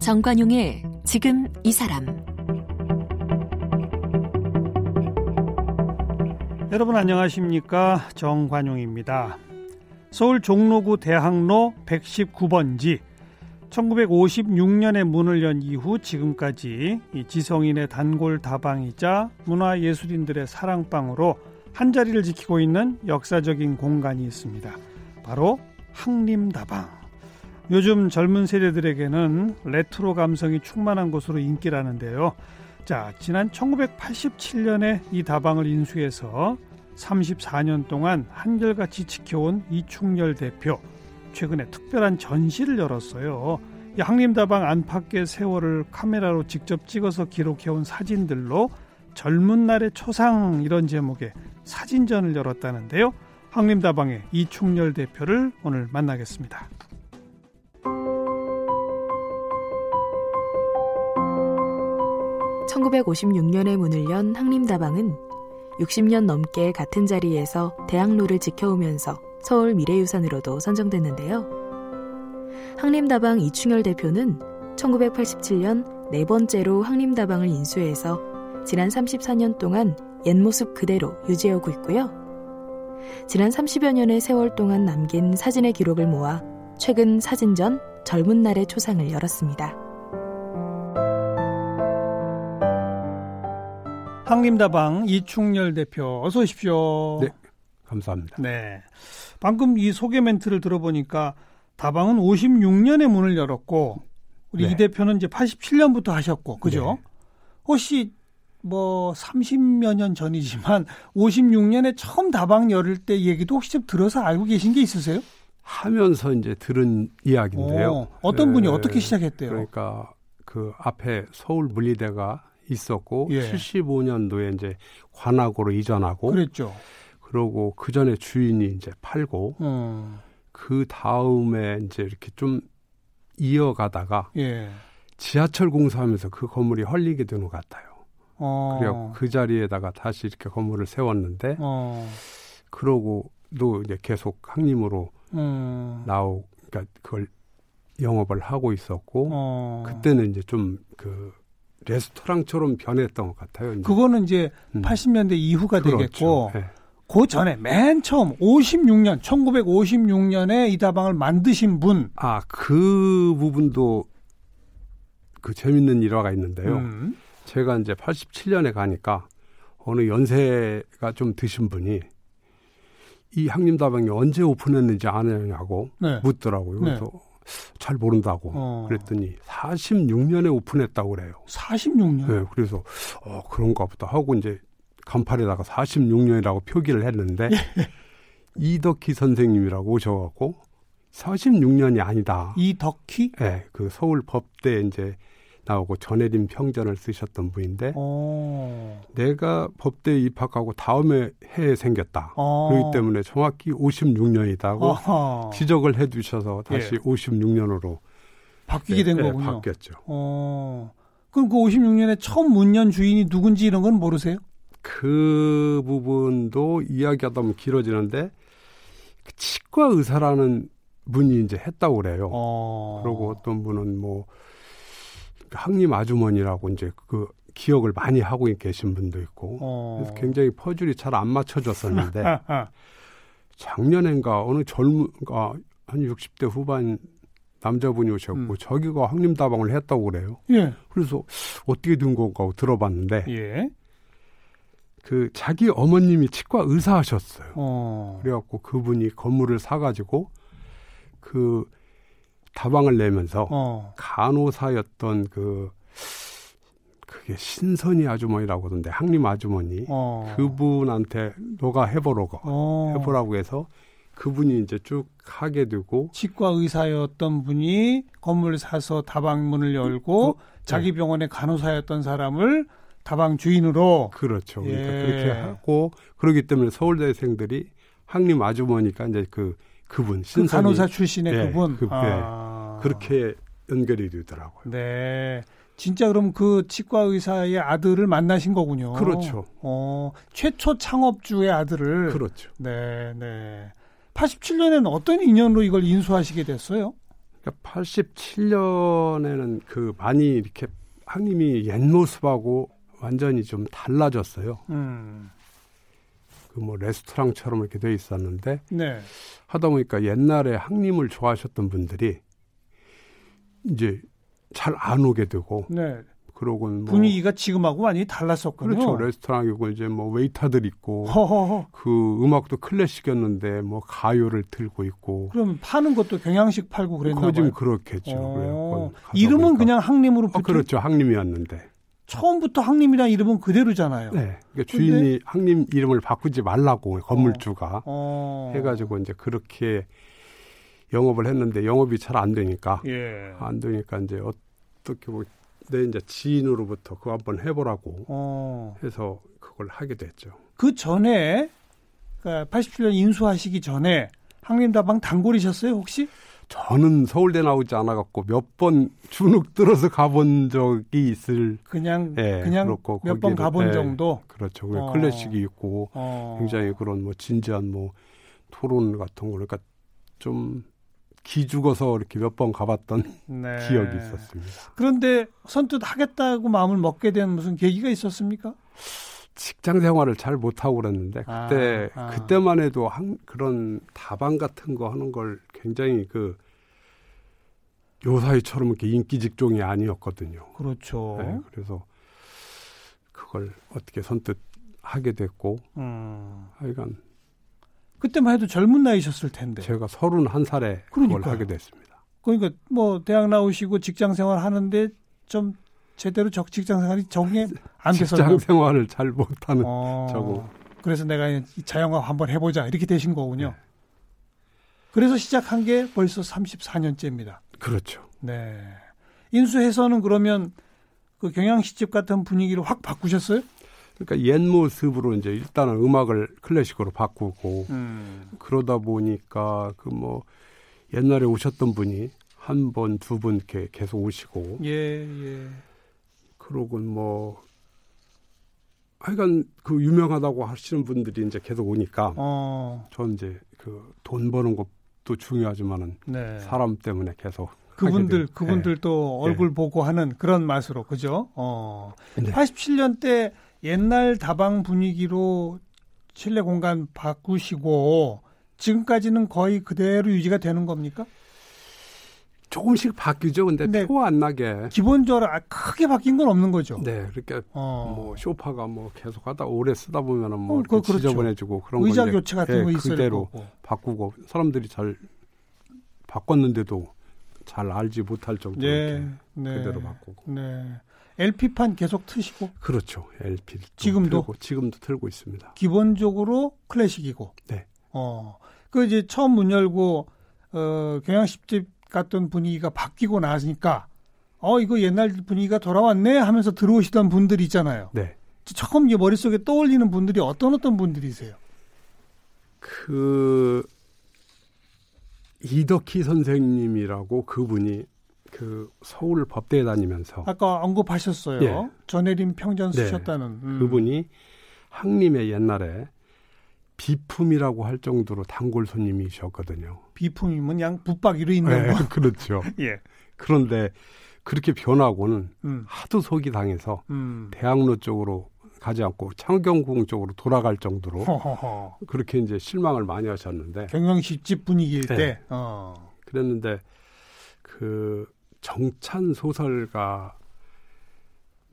정관용의 지금 이 사람 여러분 안녕하십니까 정관용입니다. 서울 종로구 대학로 119번지 1956년에 문을 연 이후 지금까지 지성인의 단골 다방이자 문화예술인들의 사랑방으로 한 자리를 지키고 있는 역사적인 공간이 있습니다. 바로 항림다방. 요즘 젊은 세대들에게는 레트로 감성이 충만한 곳으로 인기라는데요. 자, 지난 1987년에 이 다방을 인수해서 34년 동안 한결같이 지켜온 이충렬 대표. 최근에 특별한 전시를 열었어요. 이 항림다방 안팎의 세월을 카메라로 직접 찍어서 기록해온 사진들로 젊은 날의 초상 이런 제목의 사진전을 열었다는데요. 항림다방의 이충렬 대표를 오늘 만나겠습니다. 1956년에 문을 연 항림다방은 60년 넘게 같은 자리에서 대학로를 지켜오면서 서울 미래유산으로도 선정됐는데요. 항림다방 이충열 대표는 1987년 네 번째로 항림다방을 인수해서 지난 34년 동안 옛 모습 그대로 유지하고 있고요. 지난 30여 년의 세월 동안 남긴 사진의 기록을 모아 최근 사진전 젊은 날의 초상을 열었습니다. 항림다방 이충렬 대표 어서 오십시오. 네, 감사합니다. 네, 방금 이 소개 멘트를 들어보니까 다방은 56년에 문을 열었고 우리 네. 이 대표는 이제 87년부터 하셨고 그죠? 네. 혹시 뭐 30여 년 전이지만 56년에 처음 다방 열을 때 얘기도 혹시 좀 들어서 알고 계신 게 있으세요? 하면서 이제 들은 이야기인데요. 오, 어떤 분이 네, 어떻게 시작했대요? 그러니까 그 앞에 서울 물리대가 있었고 예. 75년도에 이제 관악으로 이전하고 그랬죠. 그러고 그 전에 주인이 이제 팔고 음. 그 다음에 이제 이렇게 좀 이어가다가 예. 지하철 공사하면서 그 건물이 헐리게 된 것 같아요. 어. 그래고 그 자리에다가 다시 이렇게 건물을 세웠는데 어. 그러고 또 이제 계속 항림으로 음. 나오 그러니까 그걸 영업을 하고 있었고 어. 그때는 이제 좀 그 레스토랑처럼 변했던 것 같아요. 이제. 그거는 이제 음. 80년대 이후가 그렇죠. 되겠고 네. 그 전에 맨 처음 56년 1956년에 이 다방을 만드신 분. 아 그 부분도 그 재밌는 일화가 있는데요. 음. 제가 이제 87년에 가니까 어느 연세가 좀 드신 분이 이 항림다방이 언제 오픈했는지 아느냐고 네. 묻더라고요. 네. 그래서 네. 잘 모른다고 어. 그랬더니 46년에 오픈했다고 그래요. 46년? 네, 그래서 어 그런가 보다 하고 이제 간판에다가 46년이라고 표기를 했는데 예. 이덕희 선생님이라고 오셔갖고 46년이 아니다. 이덕희? 네, 그 서울 법대 이제 나오고 전해림 평전을 쓰셨던 분인데 오. 내가 법대에 입학하고 다음에 해에 생겼다. 오. 그렇기 때문에 정확히 56년이다고 어허. 지적을 해두셔서 다시 예. 56년으로 바뀌게 된 네, 거군요. 네, 바뀌었죠. 어. 그럼 그 56년에 처음 문연 주인이 누군지 이런 건 모르세요? 그 부분도 이야기하다 보면 길어지는데 그 치과 의사라는 분이 이제 했다고 그래요. 어. 그리고 어떤 분은 뭐 항림 아주머니라고 이제 그 기억을 많이 하고 계신 분도 있고 어. 그래서 굉장히 퍼즐이 잘 안 맞춰졌었는데 작년엔가 어느 젊은 가한 60대 후반 남자분이 오셨고 음. 저기가 항림다방을 했다고 그래요. 예. 그래서 어떻게 된 건가 하고 들어봤는데 예. 그 자기 어머님이 치과 의사하셨어요. 어. 그래갖고 그분이 건물을 사가지고 그 다방을 내면서 어. 간호사였던 그 그게 신선이 아주머니라고 하던데 항림 아주머니 어. 그분한테 너가 해보라고 어. 해보라고 해서 그분이 이제 쭉 하게 되고 치과 의사였던 분이 건물을 사서 다방문을 열고 어? 자기 네. 병원의 간호사였던 사람을 다방 주인으로 그렇죠. 그러니까 예. 그렇게 하고 그러기 때문에 서울대생들이 항림 아주머니가 이제 그 그분 신선이 그 간호사 출신의 네, 그분 그, 아. 네, 그렇게 연결이 되더라고요. 네. 진짜 그럼 그 치과 의사의 아들을 만나신 거군요. 그렇죠. 어, 최초 창업주의 아들을. 그렇죠. 네, 네. 87년에는 어떤 인연으로 이걸 인수하시게 됐어요? 그러니까 87년에는 그 많이 이렇게 항님이 옛 모습하고 완전히 좀 달라졌어요. 음. 그뭐 레스토랑처럼 이렇게 돼 있었는데 네. 하다 보니까 옛날에 항님을 좋아하셨던 분들이 이제 잘 안 오게 되고 네. 그러고 뭐 분위기가 지금하고 많이 달랐었군요. 그렇죠. 레스토랑이고 이제 뭐 웨이터들 있고 허허허. 그 음악도 클래식이었는데 뭐 가요를 들고 있고. 그럼 파는 것도 경양식 팔고 그랬나 봐요. 좀 그렇겠죠. 어. 이름은 그냥 항림으로 붙 어, 그렇죠. 항림이었는데. 처음부터 항림이란 이름은 그대로잖아요. 네. 그러니까 주인이 근데... 항림 이름을 바꾸지 말라고 건물주가 어. 어. 해가지고 이제 그렇게 영업을 했는데 영업이 잘 안 되니까 예. 안 되니까 이제 어떻게 뭐내 이제 지인으로부터 그거 한번 해보라고 어. 해서 그걸 하게 됐죠. 그 전에 그러니까 87년 인수하시기 전에 항림다방 단골이셨어요 혹시? 저는 서울대 나오지 않아갖고 몇 번 주눅 들어서 가본 적이 있을 그냥 예, 그냥 몇 번 가본 예, 정도 그렇죠 어. 클래식이 있고 어. 굉장히 그런 뭐 진지한 뭐 토론 같은 거 그러니까 좀 기죽어서 이렇게 몇 번 가봤던 네. 기억이 있었습니다. 그런데 선뜻 하겠다고 마음을 먹게 된 무슨 계기가 있었습니까? 직장 생활을 잘 못하고 그랬는데 아, 그때 아, 아. 그때만 해도 한, 그런 다방 같은 거 하는 걸 굉장히 그 요사이처럼 이렇게 인기 직종이 아니었거든요. 그렇죠. 네, 그래서 그걸 어떻게 선뜻 하게 됐고 음. 하여간 그때만 해도 젊은 나이셨을 텐데. 제가 31살에 그걸 하게 됐습니다. 그러니까 뭐 대학 나오시고 직장 생활 하는데 좀 제대로 적 직장 생활이 적응이 안 돼서 직장 생활을 잘 못하는 어, 저거. 그래서 내가 자영업 한번 해보자 이렇게 되신 거군요. 네. 그래서 시작한 게 벌써 34년째입니다. 그렇죠. 네. 인수해서는 그러면 그 경양시집 같은 분위기를 확 바꾸셨어요? 그러니까 옛 모습으로 이제 일단은 음악을 클래식으로 바꾸고 음. 그러다 보니까 그 뭐 옛날에 오셨던 분이 한 번, 두 분 이렇게 계속 오시고 예, 예. 그러고 뭐 하여간 그 유명하다고 하시는 분들이 이제 계속 오니까 어. 전 이제 그 돈 버는 것도 중요하지만은 네. 사람 때문에 계속 그분들 그분들 또 네. 얼굴 네. 보고 하는 그런 맛으로 그죠? 어. 네. 87년 때 옛날 다방 분위기로 실내 공간 바꾸시고 지금까지는 거의 그대로 유지가 되는 겁니까? 조금씩 바뀌죠. 근데 네. 표안 나게. 기본적으로 아, 크게 바뀐 건 없는 거죠. 네, 그러니까 어. 뭐 쇼파가 뭐 계속 하다 오래 쓰다 보면은 뭐 어, 그렇죠. 지저분해지고 그런 의자 교체 같은 네, 거 있을 그대로 거고. 바꾸고 사람들이 잘 바꿨는데도 잘 알지 못할 정도로 네, 네, 그대로 바꾸고. 네. LP판 계속 트시고? 그렇죠. LP 지금도 틀고, 지금도 틀고 있습니다. 기본적으로 클래식이고. 네. 어. 그 이제 처음 문 열고 어 경양식집 같던 분위기가 바뀌고 나니까 어 이거 옛날 분위기가 돌아왔네 하면서 들어오시던 분들이 있잖아요. 네. 처음 이제 머릿속에 떠올리는 분들이 어떤 어떤 분들이세요? 그 이덕희 선생님이라고 그분이 그 서울 법대에 다니면서 아까 언급하셨어요. 예. 전혜림 평전 네. 쓰셨다는 네. 음. 그분이 항림의 옛날에 비품이라고 할 정도로 단골 손님이셨거든요. 비품이면 양 붙박이로 있는 네, 거. 그렇죠. 예. 그런데 그렇게 변하고는 음. 하도 속이 당해서 음. 대학로 쪽으로 가지 않고 창경궁 쪽으로 돌아갈 정도로 허허허. 그렇게 이제 실망을 많이 하셨는데 경영식 집 분위기일 네. 때 어. 그랬는데 그 정찬 소설가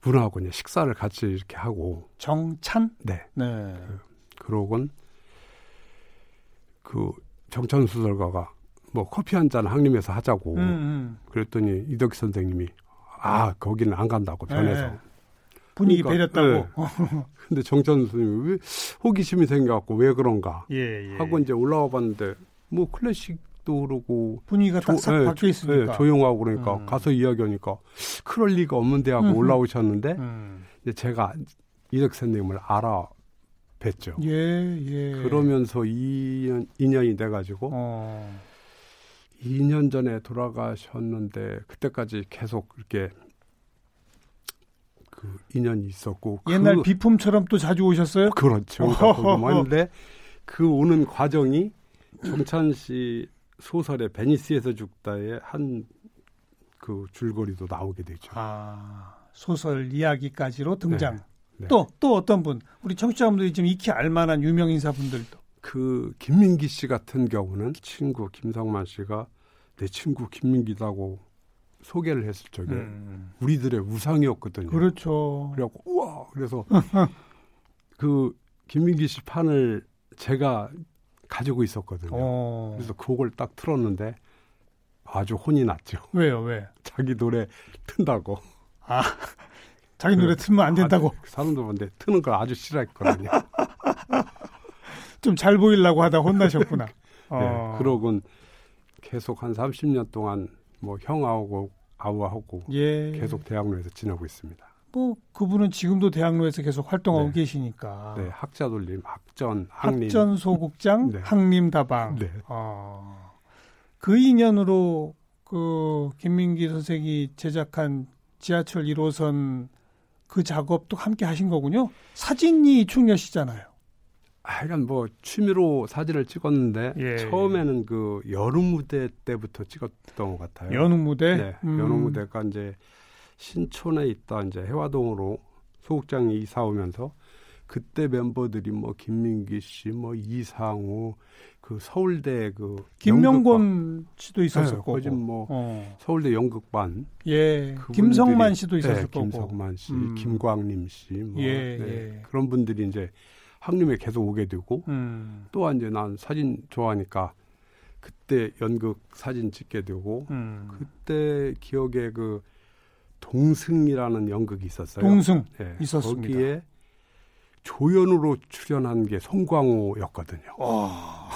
분하고 이제 식사를 같이 이렇게 하고 정찬 네, 네. 그, 그러곤 그 정찬 소설가가 뭐 커피 한 잔 항림에서 하자고 음, 음. 그랬더니 이덕희 선생님이 아 거기는 안 간다고 네. 변해서 네. 분위기 그러니까, 배렸다고. 네. 근데 정찬 선생님이 왜 호기심이 생겨갖고 왜 그런가 예, 예. 하고 이제 올라와 봤는데 뭐 클래식 또 그러고 분위기가 조, 네, 바뀌어 있으니까 네, 조용하고 그러니까 음. 가서 이야기하니까 그럴 리가 없는데 하고 음. 올라오셨는데 음. 이제 제가 이덕 선생님을 알아 뵀죠. 예, 예. 그러면서 2년 2년이 돼 가지고 어. 2년 전에 돌아가셨는데 그때까지 계속 이렇게 그 인연이 있었고 옛날 그, 비품처럼 또 자주 오셨어요? 그렇죠. 그런데 그 오는 과정이 정찬 씨 소설의 베니스에서 죽다의 한 그 줄거리도 나오게 되죠. 아 소설 이야기까지로 등장. 네. 또또 네. 또 어떤 분 우리 청취자분들이 좀 익히 알만한 유명 인사분들도. 그 김민기 씨 같은 경우는 친구 김성만 씨가 내 친구 김민기다고 소개를 했을 적에 음. 우리들의 우상이었거든요. 그렇죠. 그래갖고 우와 그래서 그 김민기 씨 판을 제가 가지고 있었거든요. 어. 그래서 그걸 딱 틀었는데 아주 혼이 났죠. 왜요? 왜? 자기 노래 튼다고. 아, 자기 노래 틀면 안 된다고. 아, 사람들한테 트는 걸 아주 싫어했거든요. 좀 잘 보이려고 하다 혼나셨구나. 네, 어. 그러곤 계속 한 30년 동안 뭐 형하고 아우하고 예. 계속 대학로에서 지내고 있습니다. 뭐 그분은 지금도 대학로에서 계속 활동하고 네. 계시니까. 네, 학자 돌림, 학전, 학림. 학전 소국장, 네. 학림 다방. 네. 어, 그 인연으로 그 김민기 선생이 제작한 지하철 1호선 그 작업도 함께 하신 거군요. 사진이 충녀시잖아요. 하여간 뭐 취미로 사진을 찍었는데 예. 처음에는 그 여름 무대 때부터 찍었던 것 같아요. 여름 무대? 네, 음. 여름 무대가 이제 신촌에 있다 이제 해화동으로 소극장에 이사 오면서 그때 멤버들이 뭐 김민기 씨, 뭐 이상우, 그 서울대 그 김명곤. 씨도 있었을 네, 거고, 뭐 어. 서울대 연극반, 예, 김성만 씨도 있었을 네, 거고, 김성만 씨, 음. 김광림 씨, 뭐 예, 네, 예. 그런 분들이 이제 학림에 계속 오게 되고 음. 또 이제 난 사진 좋아하니까 그때 연극 사진 찍게 되고 음. 그때 기억에 그 동승이라는 연극이 있었어요. 동승 네, 있었습니다. 거기에 조연으로 출연한 게 송광호였거든요. 어,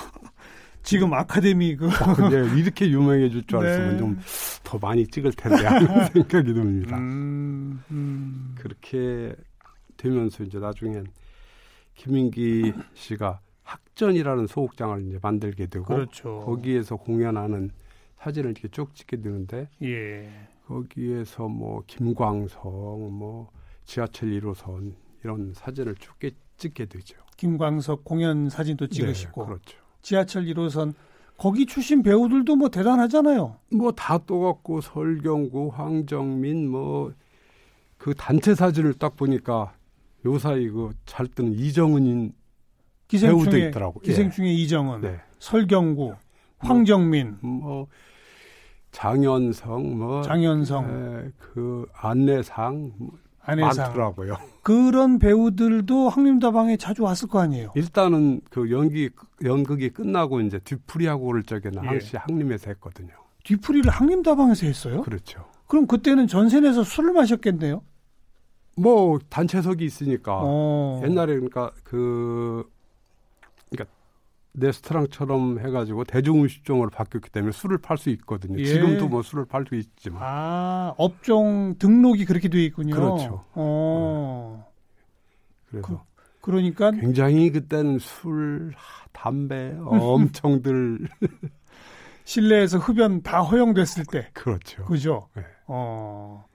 지금 아카데미 그 네, 이렇게 유명해질 줄 알았으면 네. 좀더 많이 찍을 텐데 하는 생각이 듭니다. 음, 음. 그렇게 되면서 이제 나중엔 김인기 씨가 학전이라는 소극장을 이제 만들게 되고 그렇죠. 거기에서 공연하는 사진을 이렇게 쭉 찍게 되는데 예. 거기에서 뭐 김광석 뭐 지하철 1호선 이런 사진을 쭉 찍게 되죠. 김광석 공연 사진도 네, 찍으시고 네, 그렇죠. 지하철 1호선 거기 출신 배우들도 뭐 대단하잖아요. 뭐다 똑같고 설경구, 황정민 뭐 그 단체 사진을 딱 보니까 요사이 그잘 뜨는 이정은인 배우도 있더라고. 기생충의 예. 이정은, 네. 설경구, 뭐, 황정민, 뭐 장현성, 뭐 장현성, 에, 그 안내상 뭐 안내상 많더라고요. 그런 배우들도 황림다방에 자주 왔을 거 아니에요. 일단은 그 연기 연극이 끝나고 이제 뒤풀이하고 그럴 적에는 예. 항시 항림에서 했거든요. 뒤풀이를 항림다방에서 했어요? 그렇죠. 그럼 그때는 전세 내서 술을 마셨겠네요. 뭐 단체석이 있으니까 어. 옛날에 그러니까 그 레스토랑처럼 해가지고 대중음식점으로 바뀌었기 때문에 술을 팔 수 있거든요. 예. 지금도 뭐 술을 팔 수 있지만. 아 업종 등록이 그렇게 돼 있군요. 그렇죠. 어. 네. 그래서 그, 러니까 굉장히 그때는 술, 담배 엄청들 실내에서 흡연 다 허용됐을 때. 그렇죠. 그죠. 네. 어.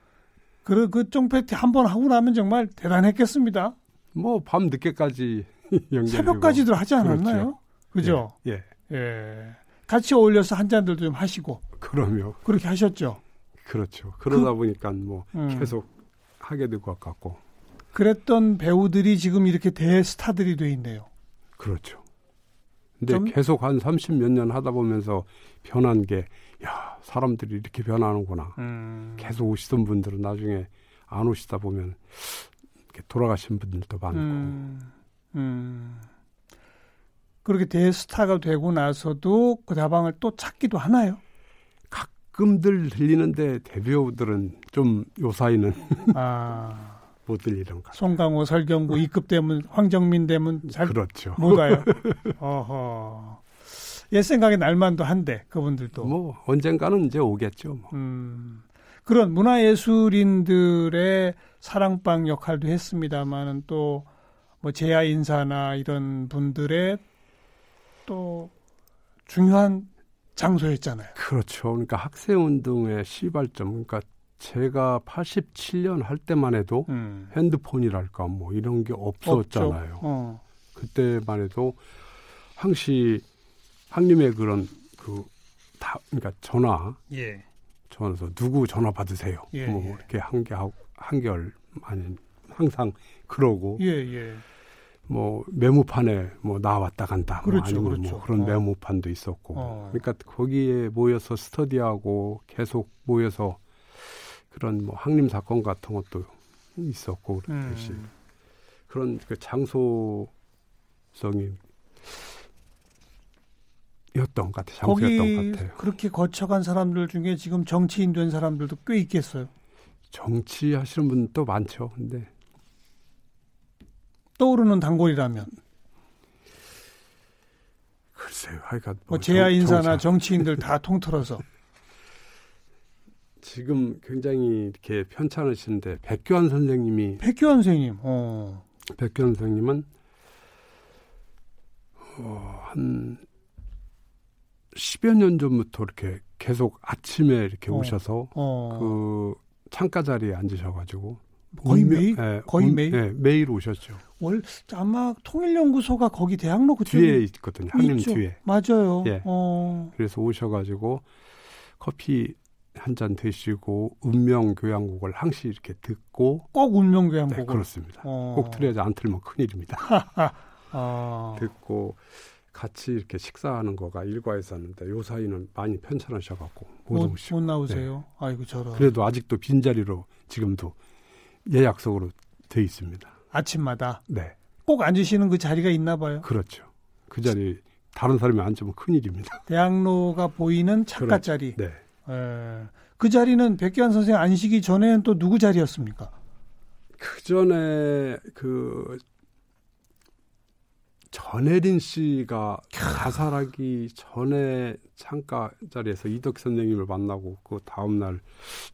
그, 그 쫑패티 한 번 하고 나면 정말 대단했겠습니다. 뭐, 밤 늦게까지 연결 새벽까지도 하지 않았나요? 그렇죠. 그죠? 예. 예. 예. 같이 어울려서 한 잔들도 좀 하시고. 그럼요. 그렇게 하셨죠. 그렇죠. 그러다 그, 보니까 뭐 음. 계속 하게 될 것 같고. 그랬던 배우들이 지금 이렇게 대스타들이 돼 있네요. 그렇죠. 근데 계속 한 30몇 년 하다 보면서 변한 게, 야, 사람들이 이렇게 변하는구나. 음. 계속 오시던 분들은 나중에 안 오시다 보면 이렇게 돌아가신 분들도 많고. 음. 음. 그렇게 대스타가 되고 나서도 그 다방을 또 찾기도 하나요? 가끔들 들리는데 대배우들은 좀 요사이는 아. 못 들리는 가 송강호, 설경구, 이급 대문, 황정민 대문 잘 그렇죠. 못 와요. 어허. 옛 생각에 날만도 한데 그분들도 뭐 언젠가는 이제 오겠죠. 뭐. 음, 그런 문화예술인들의 사랑방 역할도 했습니다만은 또뭐 제야 인사나 이런 분들의 또 중요한 장소였잖아요. 그렇죠. 그러니까 학생 운동의 시발점, 그러니까 제가 87년 할 때만 해도 음. 핸드폰이랄까 뭐 이런 게 없었잖아요. 어. 그때만 해도 항시 항님의 그런 그 다 그러니까 전화 예. 전화서 누구 전화 받으세요. 예, 뭐 예. 이렇게 한개 한결 많이 항상 그러고 예, 예. 뭐 메모판에 뭐 나왔다 간다 뭐 그렇죠, 뭐 아니면 그렇죠. 뭐 그런 어. 메모판도 있었고 어. 그러니까 거기에 모여서 스터디하고 계속 모여서 그런 뭐 항림 사건 같은 것도 있었고 그렇듯이 음. 그런 그 장소성이 였던 것 같아요. 장소였던 것 같아요. 그렇게 거쳐간 사람들 중에 지금 정치인 된 사람들도 꽤 있겠어요. 정치 하시는 분도 많죠. 근데 떠오르는 단골이라면 글쎄요. 하여간 뭐, 뭐 제야 인사나 정치인들 다 통틀어서 지금 굉장히 이렇게 편찮으신데 백교환 선생님이 백교환 선생님. 어. 백교환 선생님은 어, 한 10여 년 전부터 이렇게 계속 아침에 이렇게 어. 오셔서 어. 그 창가 자리에 앉으셔 가지고 거의 매일 네, 거의 매일 네, 매일 오셨죠. 월 아마 통일연구소가 거기 대학로 그 뒤에 있거든요. 한림 뒤에. 맞아요. 예. 어. 그래서 오셔가지고 커피 한 잔 드시고 운명 교향곡을 항시 이렇게 듣고 꼭 운명 교향곡 네, 그렇습니다. 어. 꼭 들어야지 안 틀면 큰일입니다. 어. 듣고 같이 이렇게 식사하는 거가 일과였었는데 요 사이는 많이 편찮으셔갖고 못, 못 오시고 못 나오세요. 네. 아이고 저런. 그래도 아직도 빈 자리로 지금도 예약석으로 돼 있습니다. 아침마다. 네. 꼭 앉으시는 그 자리가 있나 봐요. 그렇죠. 그 자리 다른 사람이 앉으면 큰 일입니다. 대학로가 보이는 창가 그렇죠. 자리. 네. 에, 그 자리는 백기환 선생 안식이 전에는 또 누구 자리였습니까? 그 전에 그 전혜린 씨가 자살하기 전에 창가 자리에서 이덕 선생님을 만나고 그 다음 날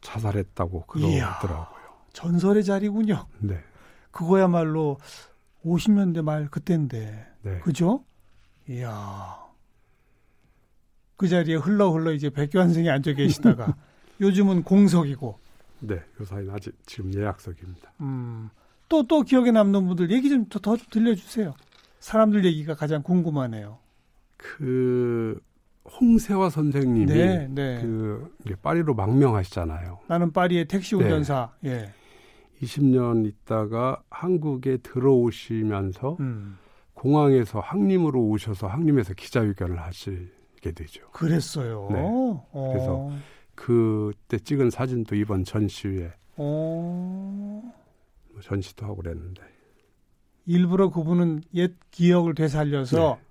자살했다고 그러더라고요. 전설의 자리군요. 네. 그거야말로 50년대 말 그때인데. 네. 그죠? 이야. 그 자리에 흘러 흘러 이제 백교환생이 앉아 계시다가 요즘은 공석이고. 네, 요사이는 아직 지금 예약석입니다. 음. 또, 또 기억에 남는 분들 얘기 좀 더, 더 들려주세요. 사람들 얘기가 가장 궁금하네요. 그 홍세화 선생님이 네, 네. 그 파리로 망명하시잖아요. 나는 파리의 택시 운전사. 네. 예. 20년 있다가 한국에 들어오시면서 음. 공항에서 항림으로 오셔서 항림에서 기자회견을 하시게 되죠. 그랬어요. 네. 어. 그래서 그때 찍은 사진도 이번 전시회 어. 뭐 전시도 하고 그랬는데 일부러 그분은 옛 기억을 되살려서 네.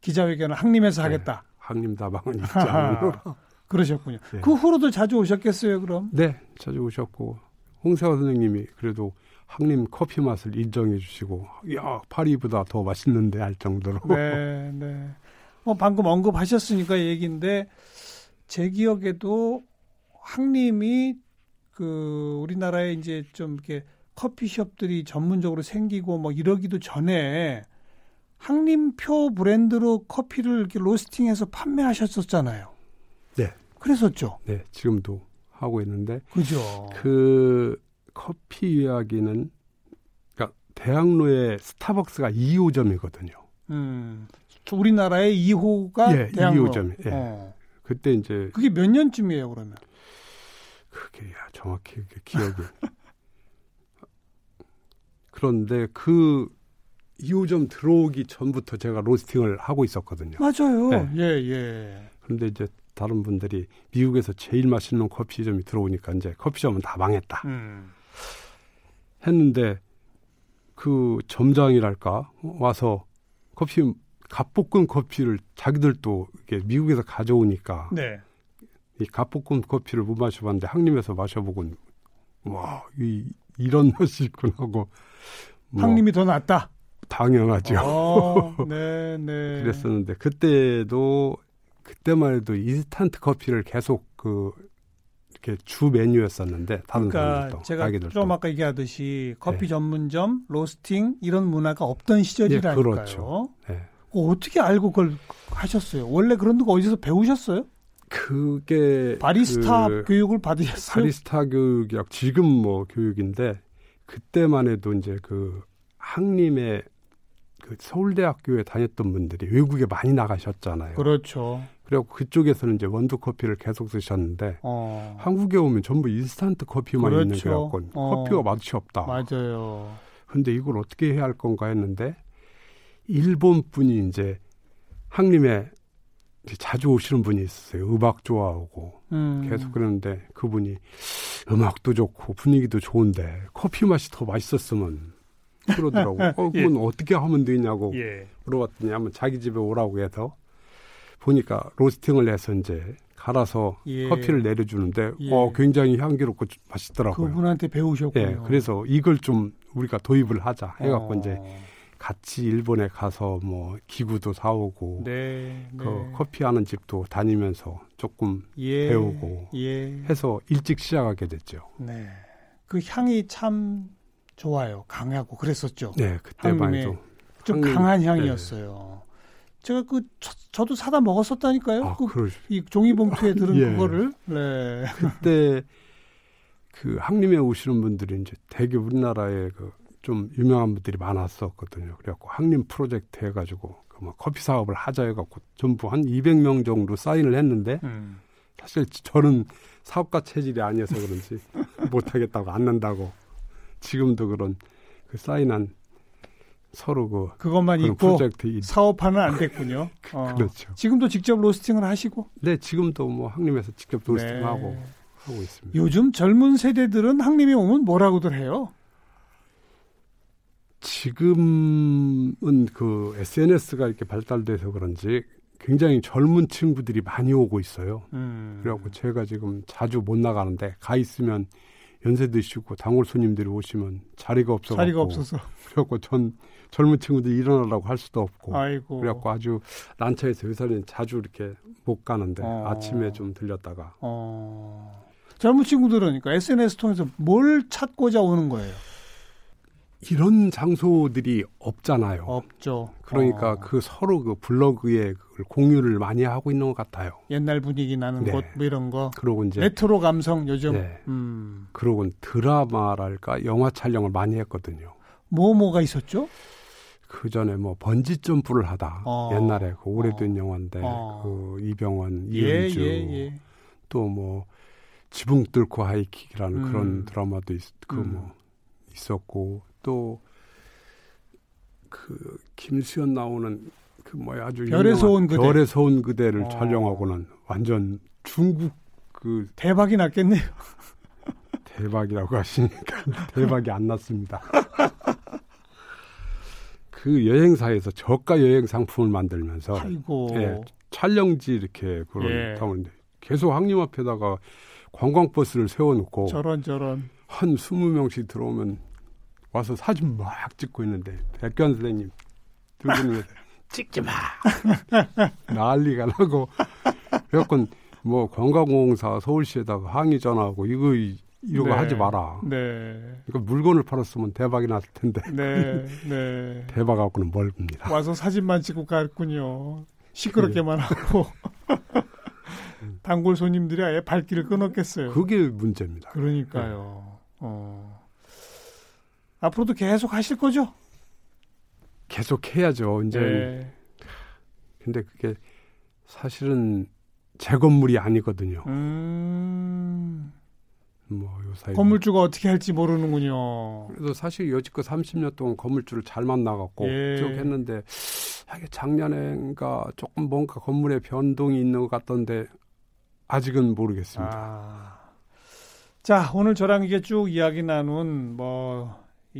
기자회견을 항림에서 네. 하겠다. 항림 다방은 입장으로. 그러셨군요. 네. 그 후로도 자주 오셨겠어요, 그럼? 네, 자주 오셨고 홍세화 선생님이 그래도 항림 커피 맛을 인정해 주시고 야 파리보다 더 맛있는데 할 정도로. 네, 네. 뭐 방금 언급하셨으니까 얘기인데 제 기억에도 항림이 그 우리나라에 이제 좀 이렇게 커피숍들이 전문적으로 생기고 뭐 이러기도 전에 항림표 브랜드로 커피를 이렇게 로스팅해서 판매하셨었잖아요. 네. 그랬었죠. 네, 지금도 하고 있는데. 그죠. 그 커피 이야기는 그러니까 대학로에 스타벅스가 2호점이거든요. 음. 우리나라의 2호가 예, 대학로. 2호점. 예. 어. 그때 이제 그게 몇 년쯤이에요, 그러면? 그게 정확히 기억이 그런데 그 2호점 들어오기 전부터 제가 로스팅을 하고 있었거든요. 맞아요. 네. 예, 예. 그런데 이제 다른 분들이 미국에서 제일 맛있는 커피점이 들어오니까 이제 커피점은 다 망했다. 음. 했는데 그 점장이랄까 와서 커피 갓볶음 커피를 자기들도 이게 미국에서 가져오니까 네. 이 갓볶음 커피를 못 마셔봤는데 항림에서 마셔보곤 와이 이런 맛이 있구나 하고 뭐 항림이 더 낫다. 당연하죠. 어, 네, 네. 그랬었는데 그때도 그때만 해도 인스턴트 커피를 계속 그 이렇게 주 메뉴였었는데 다른 그러니까 제가 좀 아까 얘기하듯이 커피 네. 전문점, 로스팅 이런 문화가 없던 시절이라니까요. 네, 그렇죠. 네. 어, 어떻게 알고 그걸 하셨어요? 원래 그런 거 어디서 배우셨어요? 그게 바리스타 그 교육을 받으셨어요? 바리스타 교육이 지금 뭐 교육인데 그때만 해도 이제 그 항림의 그 서울대학교에 다녔던 분들이 외국에 많이 나가셨잖아요. 그렇죠. 그리고 그쪽에서는 이제 원두 커피를 계속 쓰셨는데 어. 한국에 오면 전부 인스턴트 커피만 그렇죠. 있는 거였고 어. 커피가 맛이 없다. 맞아요. 근데 이걸 어떻게 해야 할 건가 했는데 일본 분이 이제 항림에 자주 오시는 분이 있었어요. 음악 좋아하고 음. 계속 그러는데 그분이 음악도 좋고 분위기도 좋은데 커피 맛이 더 맛있었으면 그러더라고. 어, 그건 예. 어떻게 하면 되냐고 예. 물어봤더니 한번 자기 집에 오라고 해서 보니까 로스팅을 해서 이제 갈아서 예. 커피를 내려주는데 예. 어 굉장히 향기롭고 맛있더라고요. 그분한테 배우셨군요. 예, 그래서 이걸 좀 우리가 도입을 하자 해갖고 어. 이제 같이 일본에 가서 뭐 기구도 사오고 네, 그 네. 커피 하는 집도 다니면서 조금 예, 배우고 예. 해서 일찍 시작하게 됐죠. 네. 그 향이 참 좋아요. 강하고 그랬었죠. 네, 그때만 해도 좀 강한 향이었어요. 네. 제가 그 저, 도 사다 먹었었다니까요. 아, 그이 종이봉투에 들은 예. 그거를. 네. 그때 그 항림에 오시는 분들이 이제 되게 우리나라에 그 좀 유명한 분들이 많았었거든요. 그래갖고 항림 프로젝트 해가지고 그뭐 커피 사업을 하자 해갖고 전부 한 200명 정도 사인을 했는데 음. 사실 저는 사업가 체질이 아니어서 그런지 못하겠다고 안 난다고 지금도 그런 그 사인한 서로 그 그것만 있고 사업화는 안 됐군요. 그, 어. 그렇죠. 지금도 직접 로스팅을 하시고? 네, 지금도 뭐 항림에서 직접 로스팅하고 네. 하고 있습니다. 요즘 젊은 세대들은 항림에 오면 뭐라고들 해요? 지금은 그 SNS가 이렇게 발달돼서 그런지 굉장히 젊은 친구들이 많이 오고 있어요. 음. 그래갖고 제가 지금 자주 못 나가는데 가 있으면 연세 드시고 당월 손님들이 오시면 자리가 없어 자리가 없어서 그래갖고 전 젊은 친구들 일어나라고 할 수도 없고 아이고. 그래갖고 아주 난처해서 회사는 자주 이렇게 못 가는데 어. 아침에 좀 들렸다가 어. 젊은 친구들은 그러니까 SNS 통해서 뭘 찾고자 오는 거예요? 이런 장소들이 없잖아요. 없죠. 그러니까 어. 그 서로 그 블로그에 공유를 많이 하고 있는 것 같아요. 옛날 분위기 나는 네. 곳 뭐 이런 거. 그러고 이제 레트로 감성 요즘. 네. 음. 그러고 드라마랄까 영화 촬영을 많이 했거든요. 뭐 뭐가 있었죠? 그 전에 뭐 번지 점프를 하다 어. 옛날에 그 오래된 어. 영화인데 어. 그 이병헌 예, 이은주 예, 예. 또뭐 지붕 뚫고 하이킥이라는 음. 그런 드라마도 있, 그뭐 음. 있었고 또 그 김수현 나오는 그 뭐야 아주 별에서 온 그대 별에서 온 그대를 어. 촬영하고는 완전 중국 그 대박이 났겠네요. 대박이라고 하시니까 대박이 안 났습니다. 그 여행사에서 저가 여행 상품을 만들면서 예, 촬영지 이렇게 그런 예. 타는데 계속 항림 앞에다가 관광버스를 세워놓고 저런 저런. 한 20명씩 들어오면 와서 사진 막 찍고 있는데 백견 선생님 들고 있는 찍지 마. 난리가 나고. 그래갖고 뭐 관광공사 서울시에다가 항의 전화하고 이거 이런 네. 거 하지 마라. 네. 그러니까 물건을 팔았으면 대박이 났을 텐데. 네. 네. 대박하고는 멀습니다. 와서 사진만 찍고 갔군요. 시끄럽게만 네. 하고. 단골 손님들이 아예 발길을 끊었겠어요. 그게 문제입니다. 그러니까요. 네. 어. 앞으로도 계속 하실 거죠? 계속 해야죠. 이제. 네. 근데 그게 사실은 제 건물이 아니거든요. 음. 뭐 요사이 건물주가 어떻게 할지 모르는군요. 그래서 사실 여지껏 30년 동안 건물주를 잘 만나갖고 예. 쭉 했는데 작년엔가 조금 뭔가 건물에 변동이 있는 것 같던데 아직은 모르겠습니다. 아. 자 오늘 저랑 이게 쭉 이야기 나눈 뭐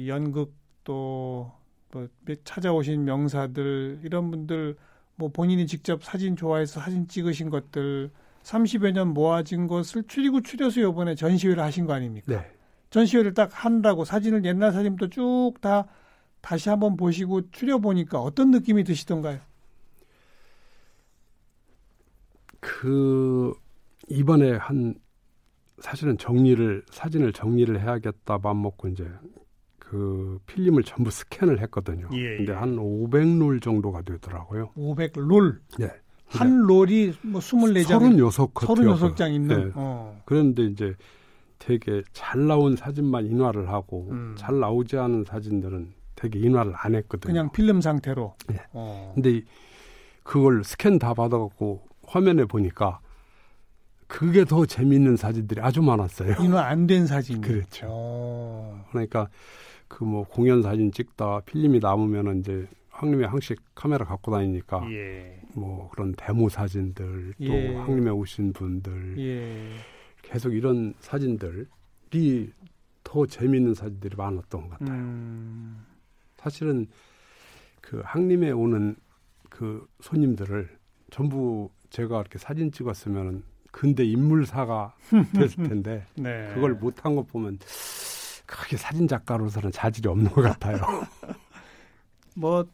연극 또뭐 찾아오신 명사들 이런 분들 뭐 본인이 직접 사진 좋아해서 사진 찍으신 것들 30여 년 모아진 것을 추리고 추려서 요번에 전시회를 하신 거 아닙니까? 네. 전시회를 딱 한다고 사진을 옛날 사진부터 쭉 다 다시 한번 보시고 추려 보니까 어떤 느낌이 드시던가요? 그 이번에 한 사실은 정리를 사진을 정리를 해야겠다 맘 먹고 이제 그 필름을 전부 스캔을 했거든요. 예, 예. 근데 한 500롤 정도가 되더라고요. 500롤? 네. 한 롤이 뭐 24장 36 36장 있는 네. 어. 그런데 이제 되게 잘 나온 사진만 인화를 하고 음. 잘 나오지 않은 사진들은 되게 인화를 안 했거든요. 그냥 필름 상태로. 네. 어. 근데 그걸 스캔 다 받아갖고 화면에 보니까 그게 더 재미있는 사진들이 아주 많았어요. 인화 안 된 사진. 그렇죠. 어. 그러니까 그 뭐 공연 사진 찍다 필름이 남으면은 이제 황림의 항식 카메라 갖고 다니니까 예. 뭐 그런 데모 사진들 또 예. 황림에 오신 분들 예. 계속 이런 사진들이 더 재미있는 사진들이 많았던 것 같아요. 음. 사실은 그 항림에 오는 그 손님들을 전부 제가 이렇게 사진 찍었으면 근대 인물사가 됐을 텐데 네. 그걸 못한 것 보면 크게 사진 작가로서는 자질이 없는 것 같아요. 뭐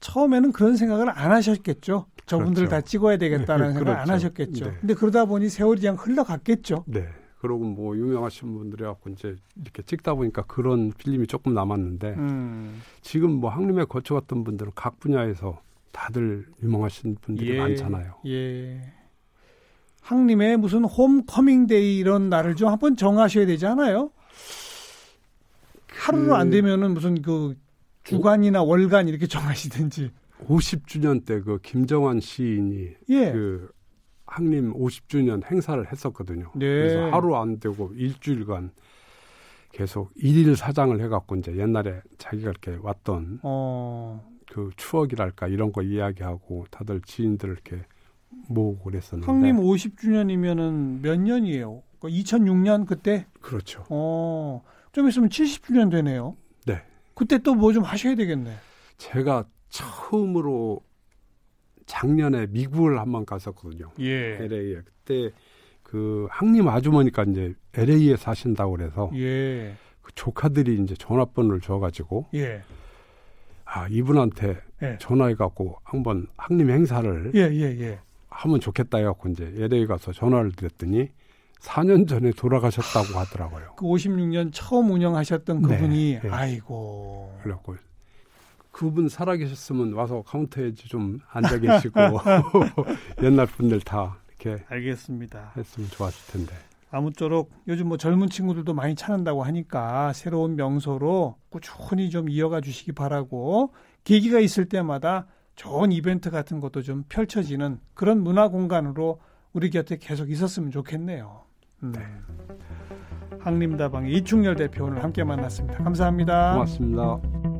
처음에는 그런 생각을 안 하셨겠죠. 저분들 그렇죠. 다 찍어야 되겠다는 네, 생각을 그렇죠. 안 하셨겠죠. 네. 근데 그러다 보니 세월이 그냥 흘러갔겠죠. 네. 그러고 뭐 유명하신 분들이 갖고 이제 이렇게 찍다 보니까 그런 필름이 조금 남았는데 음. 지금 뭐 항림에 거쳐갔던 분들은 각 분야에서 다들 유명하신 분들이 예, 많잖아요. 예. 항림에 무슨 홈커밍데이 이런 날을 좀 한번 정하셔야 되지 않아요? 하루로 안그 되면은 무슨 그 주간이나 월간 이렇게 정하시든지. 50주년 때 그 김정환 시인이 예. 그 항림 50주년 행사를 했었거든요. 네. 그래서 하루 안 되고 일주일간 계속 일일 사장을 해갖고 이제 옛날에 자기가 이렇게 왔던 어. 그 추억이랄까 이런 거 이야기하고 다들 지인들 이렇게 모으고 그랬었는데. 항림 50주년이면은 몇 년이에요? 2006년 그 그때? 그렇죠. 어, 좀 있으면 70주년 되네요. 네. 그때 또 뭐 좀 하셔야 되겠네. 제가 처음으로 작년에 미국을 한번 갔었거든요. 예. LA에. 그때 그 항림 아주머니가 이제 LA에 사신다고 그래서 예. 그 조카들이 이제 전화번호를 줘가지고 예. 아 이분한테 예. 전화해 갖고 한번 항림 행사를 예, 예, 예. 하면 좋겠다 해갖고 이제 LA 가서 전화를 드렸더니 4년 전에 돌아가셨다고 하더라고요. 그 56년 처음 운영하셨던 그분이 네, 네. 아이고. 그래갖고 그분 살아계셨으면 와서 카운터에 좀 앉아 계시고 옛날 분들 다 이렇게 알겠습니다. 했으면 좋았을 텐데. 아무쪼록 요즘 뭐 젊은 친구들도 많이 찾는다고 하니까 새로운 명소로 꾸준히 좀 이어가 주시기 바라고 계기가 있을 때마다 좋은 이벤트 같은 것도 좀 펼쳐지는 그런 문화 공간으로 우리 곁에 계속 있었으면 좋겠네요. 음. 네. 항림다방의 이충열 대표 오늘 함께 만났습니다. 감사합니다. 고맙습니다.